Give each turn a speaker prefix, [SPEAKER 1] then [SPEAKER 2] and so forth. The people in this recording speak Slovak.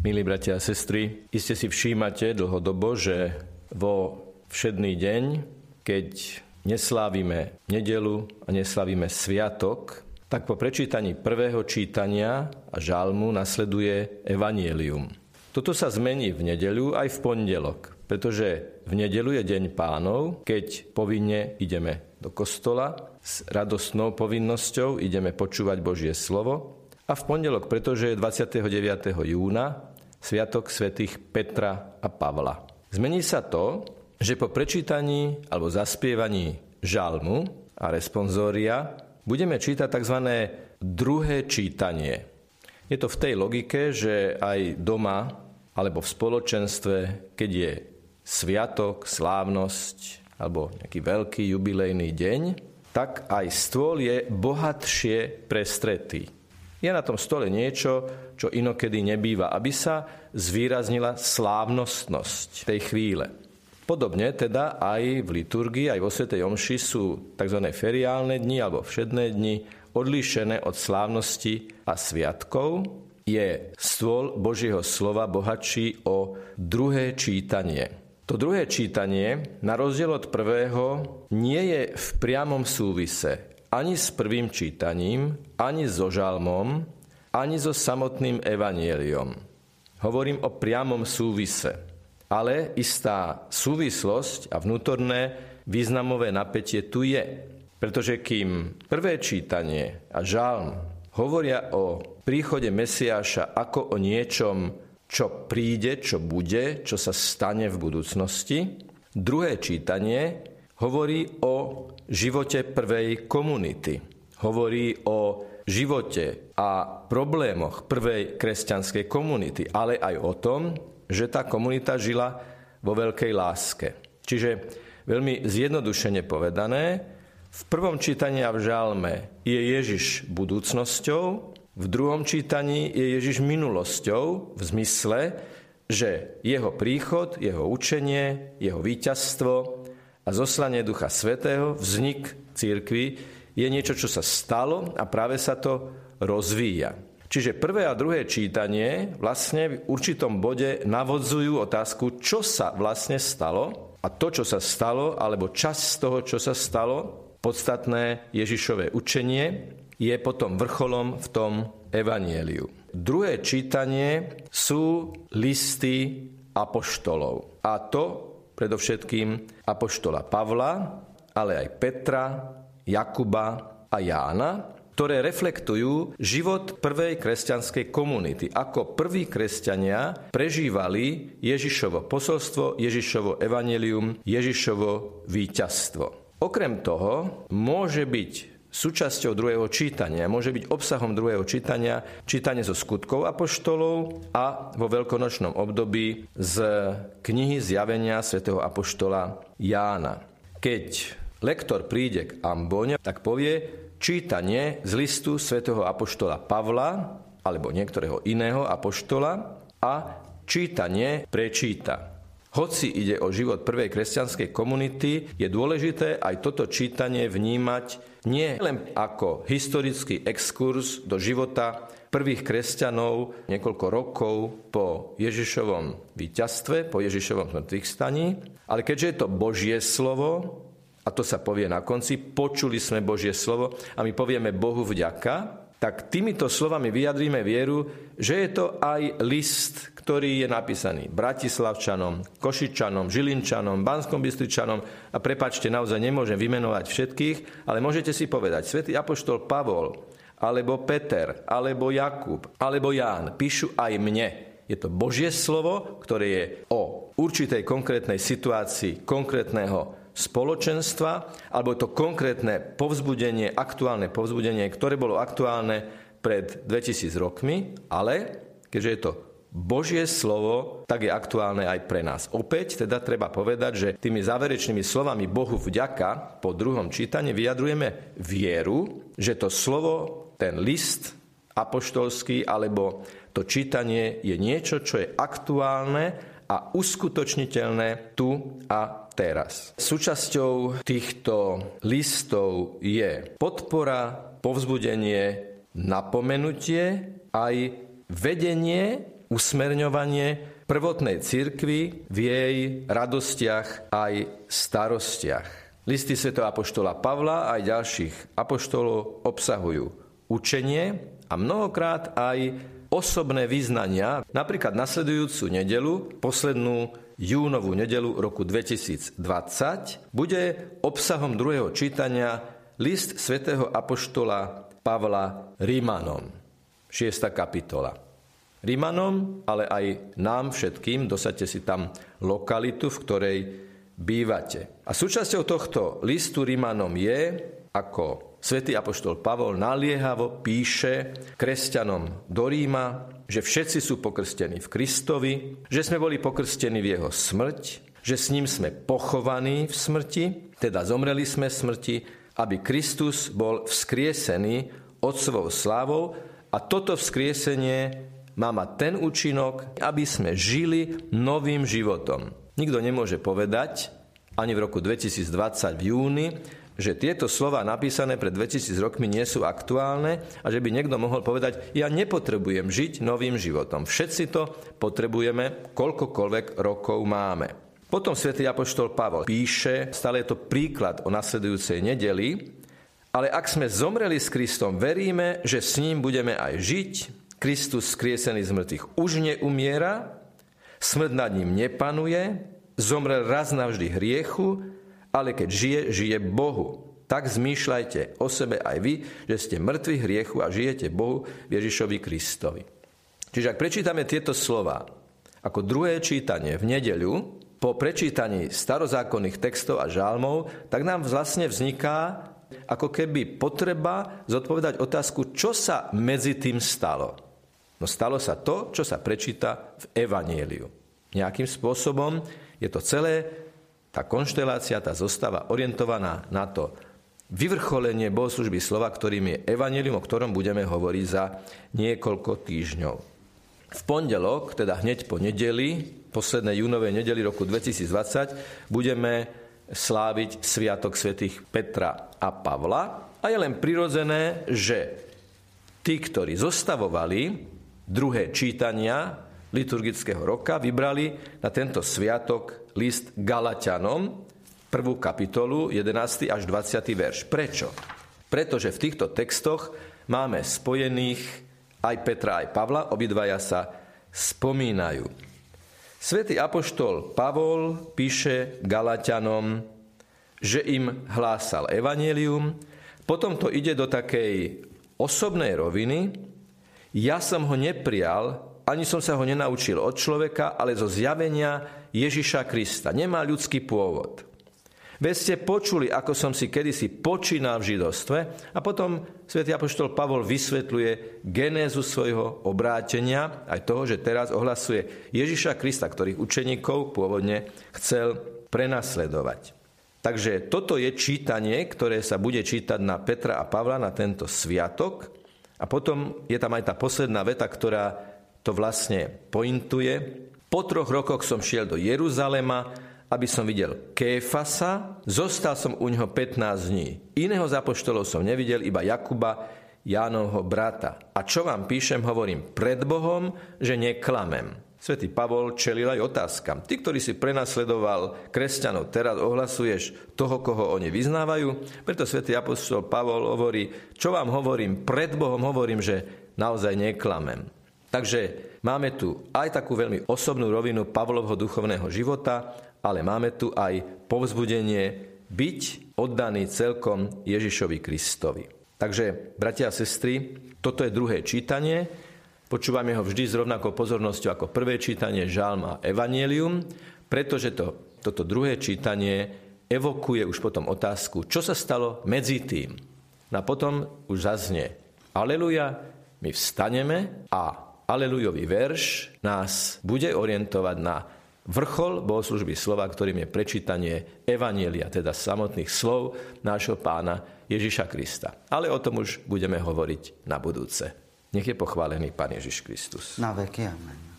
[SPEAKER 1] Milí bratia a sestry, iste si všímate dlhodobo, že vo všedný deň, keď neslávime nedelu a neslávime sviatok, tak po prečítaní prvého čítania a žalmu nasleduje evanielium. Toto sa zmení v nedeľu aj v pondelok, pretože v nedeľu je deň pánov, keď povinne ideme do kostola s radostnou povinnosťou, ideme počúvať Božie slovo a v pondelok, pretože je 29. júna, Sviatok svätých Petra a Pavla. Zmení sa to, že po prečítaní alebo zaspievaní žalmu a responsória budeme čítať tzv. druhé čítanie. Je to v tej logike, že aj doma alebo v spoločenstve, keď je sviatok, slávnosť alebo nejaký veľký jubilejný deň, tak aj stôl je bohatšie prestretý. Je na tom stole niečo, čo inokedy nebýva, aby sa zvýraznila slávnostnosť tej chvíle. Podobne teda aj v liturgii, aj vo Svetej Omši sú tzv. feriálne dni alebo všedné dni odlíšené od slávnosti a sviatkov. Je stôl Božieho slova bohatší o druhé čítanie. To druhé čítanie, na rozdiel od prvého, nie je v priamom súvise ani s prvým čítaním, ani so žalmom, ani so samotným evanieliom. Hovorím o priamom súvise. Ale istá súvislosť a vnútorné významové napätie tu je. Pretože kým prvé čítanie a žalm hovoria o príchode Mesiáša ako o niečom, čo príde, čo bude, čo sa stane v budúcnosti, druhé čítanie hovorí o živote prvej komunity. Hovorí o živote a problémoch prvej kresťanskej komunity, ale aj o tom, že tá komunita žila vo veľkej láske. Čiže veľmi zjednodušene povedané, v prvom čítaní a v žalme je Ježiš budúcnosťou, v druhom čítaní je Ježiš minulosťou v zmysle, že jeho príchod, jeho učenie, jeho víťazstvo a zoslanie Ducha Svetého, vznik církvy, je niečo, čo sa stalo a práve sa to rozvíja. Čiže prvé a druhé čítanie vlastne v určitom bode navodzujú otázku, čo sa vlastne stalo a to, čo sa stalo, alebo čas z toho, čo sa stalo, podstatné Ježišové učenie, je potom vrcholom v tom evanieliu. Druhé čítanie sú listy apoštolov. A to predovšetkým apoštola Pavla, ale aj Petra, Jakuba a Jána, ktoré reflektujú život prvej kresťanskej komunity. Ako prví kresťania prežívali Ježišovo posolstvo, Ježišovo evanelium, Ježišovo víťazstvo. Okrem toho môže byť súčasťou druhého čítania, môže byť obsahom druhého čítania čítanie zo skutkov apoštolov a vo veľkonočnom období z knihy zjavenia svätého apoštola Jána. Keď lektor príde k ambone, tak povie čítanie z listu svätého apoštola Pavla alebo niektorého iného apoštola a čítanie prečíta. Hoci ide o život prvej kresťanskej komunity, je dôležité aj toto čítanie vnímať nie len ako historický exkurs do života prvých kresťanov niekoľko rokov po Ježišovom víťazstve, po Ježišovom mŕtvych staní, ale keďže je to Božie slovo, a to sa povie na konci, počuli sme Božie slovo a my povieme Bohu vďaka, tak týmito slovami vyjadríme vieru, že je to aj list, ktorý je napísaný Bratislavčanom, Košičanom, Žilinčanom, Banskom Bystričanom a prepačte, naozaj nemôžem vymenovať všetkých, ale môžete si povedať, svätý Apoštol Pavol, alebo Peter, alebo Jakub, alebo Ján píšu aj mne. Je to Božie slovo, ktoré je o určitej konkrétnej situácii, konkrétneho spoločenstva, alebo to konkrétne povzbudenie, aktuálne povzbudenie, ktoré bolo aktuálne pred 2000 rokmi, ale keďže je to Božie slovo, tak je aktuálne aj pre nás. Opäť teda treba povedať, že tými záverečnými slovami Bohu vďaka po druhom čítaní vyjadrujeme vieru, že to slovo, ten list apoštolský alebo to čítanie je niečo, čo je aktuálne a uskutočniteľné tu a teraz. Súčasťou týchto listov je podpora, povzbudenie, napomenutie, aj vedenie usmerňovanie prvotnej cirkvi v jej radostiach aj starostiach. Listy Sv. Apoštola Pavla aj ďalších apoštolov obsahujú učenie a mnohokrát aj osobné význania. Napríklad nasledujúcu nedelu, poslednú júnovú nedelu roku 2020, bude obsahom druhého čítania list svätého Apoštola Pavla Rímanom, 6. kapitola. Rímanom, ale aj nám všetkým, dosadte si tam lokalitu, v ktorej bývate. A súčasťou tohto listu Rímanom je, ako Svetý apoštol Pavol naliehavo píše kresťanom do Ríma, že všetci sú pokrstení v Kristovi, že sme boli pokrstení v jeho smrť, že s ním sme pochovaní v smrti, teda zomreli sme v smrti, aby Kristus bol vzkriesený Otcovou slávou a toto vzkriesenie má mať ten účinok, aby sme žili novým životom. Nikto nemôže povedať, ani v roku 2020 v júni, že tieto slova napísané pred 2000 rokmi nie sú aktuálne a že by niekto mohol povedať, ja nepotrebujem žiť novým životom. Všetci to potrebujeme, koľkokoľvek rokov máme. Potom svätý Apoštol Pavol píše, stále je to príklad o nasledujúcej nedeli, ale ak sme zomreli s Kristom, veríme, že s ním budeme aj žiť. Kristus skriesený z mŕtvych už neumiera, smrť nad ním nepanuje, zomrel raz navždy hriechu, ale keď žije, žije Bohu. Tak zmýšľajte o sebe aj vy, že ste mŕtvi hriechu a žijete Bohu Ježišovi Kristovi. Čiže ak prečítame tieto slova ako druhé čítanie v nedeľu, po prečítaní starozákonných textov a žalmov, tak nám vlastne vzniká ako keby potreba zodpovedať otázku, čo sa medzi tým stalo. No stalo sa to, čo sa prečíta v Evanieliu. Nejakým spôsobom je to celé tá konštelácia, tá zostava orientovaná na to vyvrcholenie bohoslužby slova, ktorým je evanelium, o ktorom budeme hovoriť za niekoľko týždňov. V pondelok, teda hneď po nedeli, poslednej júnovej nedeli roku 2020, budeme sláviť Sviatok svätých Petra a Pavla. A je len prirodzené, že tí, ktorí zostavovali druhé čítania liturgického roka, vybrali na tento sviatok list Galatianom, prvú kapitolu, 11. až 20. verš. Prečo? Pretože v týchto textoch máme spojených aj Petra, aj Pavla, obidvaja sa spomínajú. Svetý apoštol Pavol píše Galatianom, že im hlásal evanelium, potom to ide do takej osobnej roviny. Ja som ho neprijal, ani som sa ho nenaučil od človeka, ale zo zjavenia Ježiša Krista. Nemá ľudský pôvod. Veď ste počuli, ako som si kedysi počínal v židovstve a potom svätý Apoštol Pavol vysvetľuje genézu svojho obrátenia, aj toho, že teraz ohlasuje Ježiša Krista, ktorých učeníkov pôvodne chcel prenasledovať. Takže toto je čítanie, ktoré sa bude čítať na Petra a Pavla na tento sviatok. A potom je tam aj tá posledná veta, ktorá to vlastne pointuje. Po troch rokoch som šiel do Jeruzalema, aby som videl Kéfasa, zostal som u neho 15 dní. Iného z apoštolov som nevidel, iba Jakuba, Jánovho brata. A čo vám píšem, hovorím pred Bohom, že neklamem. Svetý Pavol čelil aj otázkam. Ty, ktorý si prenasledoval kresťanov, teraz ohlasuješ toho, koho oni vyznávajú. Preto svätý apostol Pavol hovorí, čo vám hovorím, pred Bohom hovorím, že naozaj neklamem. Takže Máme tu aj takú veľmi osobnú rovinu Pavlovho duchovného života, ale máme tu aj povzbudenie byť oddaný celkom Ježišovi Kristovi. Takže, bratia a sestry, toto je druhé čítanie. Počúvame ho vždy s rovnakou pozornosťou ako prvé čítanie Žalm a Evangelium, pretože to, toto druhé čítanie evokuje už potom otázku, čo sa stalo medzi tým. No a potom už zaznie, aleluja, my vstaneme a Alelujový verš nás bude orientovať na vrchol bohoslužby slova, ktorým je prečítanie Evanielia, teda samotných slov nášho pána Ježiša Krista. Ale o tom už budeme hovoriť na budúce. Nech je pochválený Pán Ježiš Kristus.
[SPEAKER 2] Na veky, amen.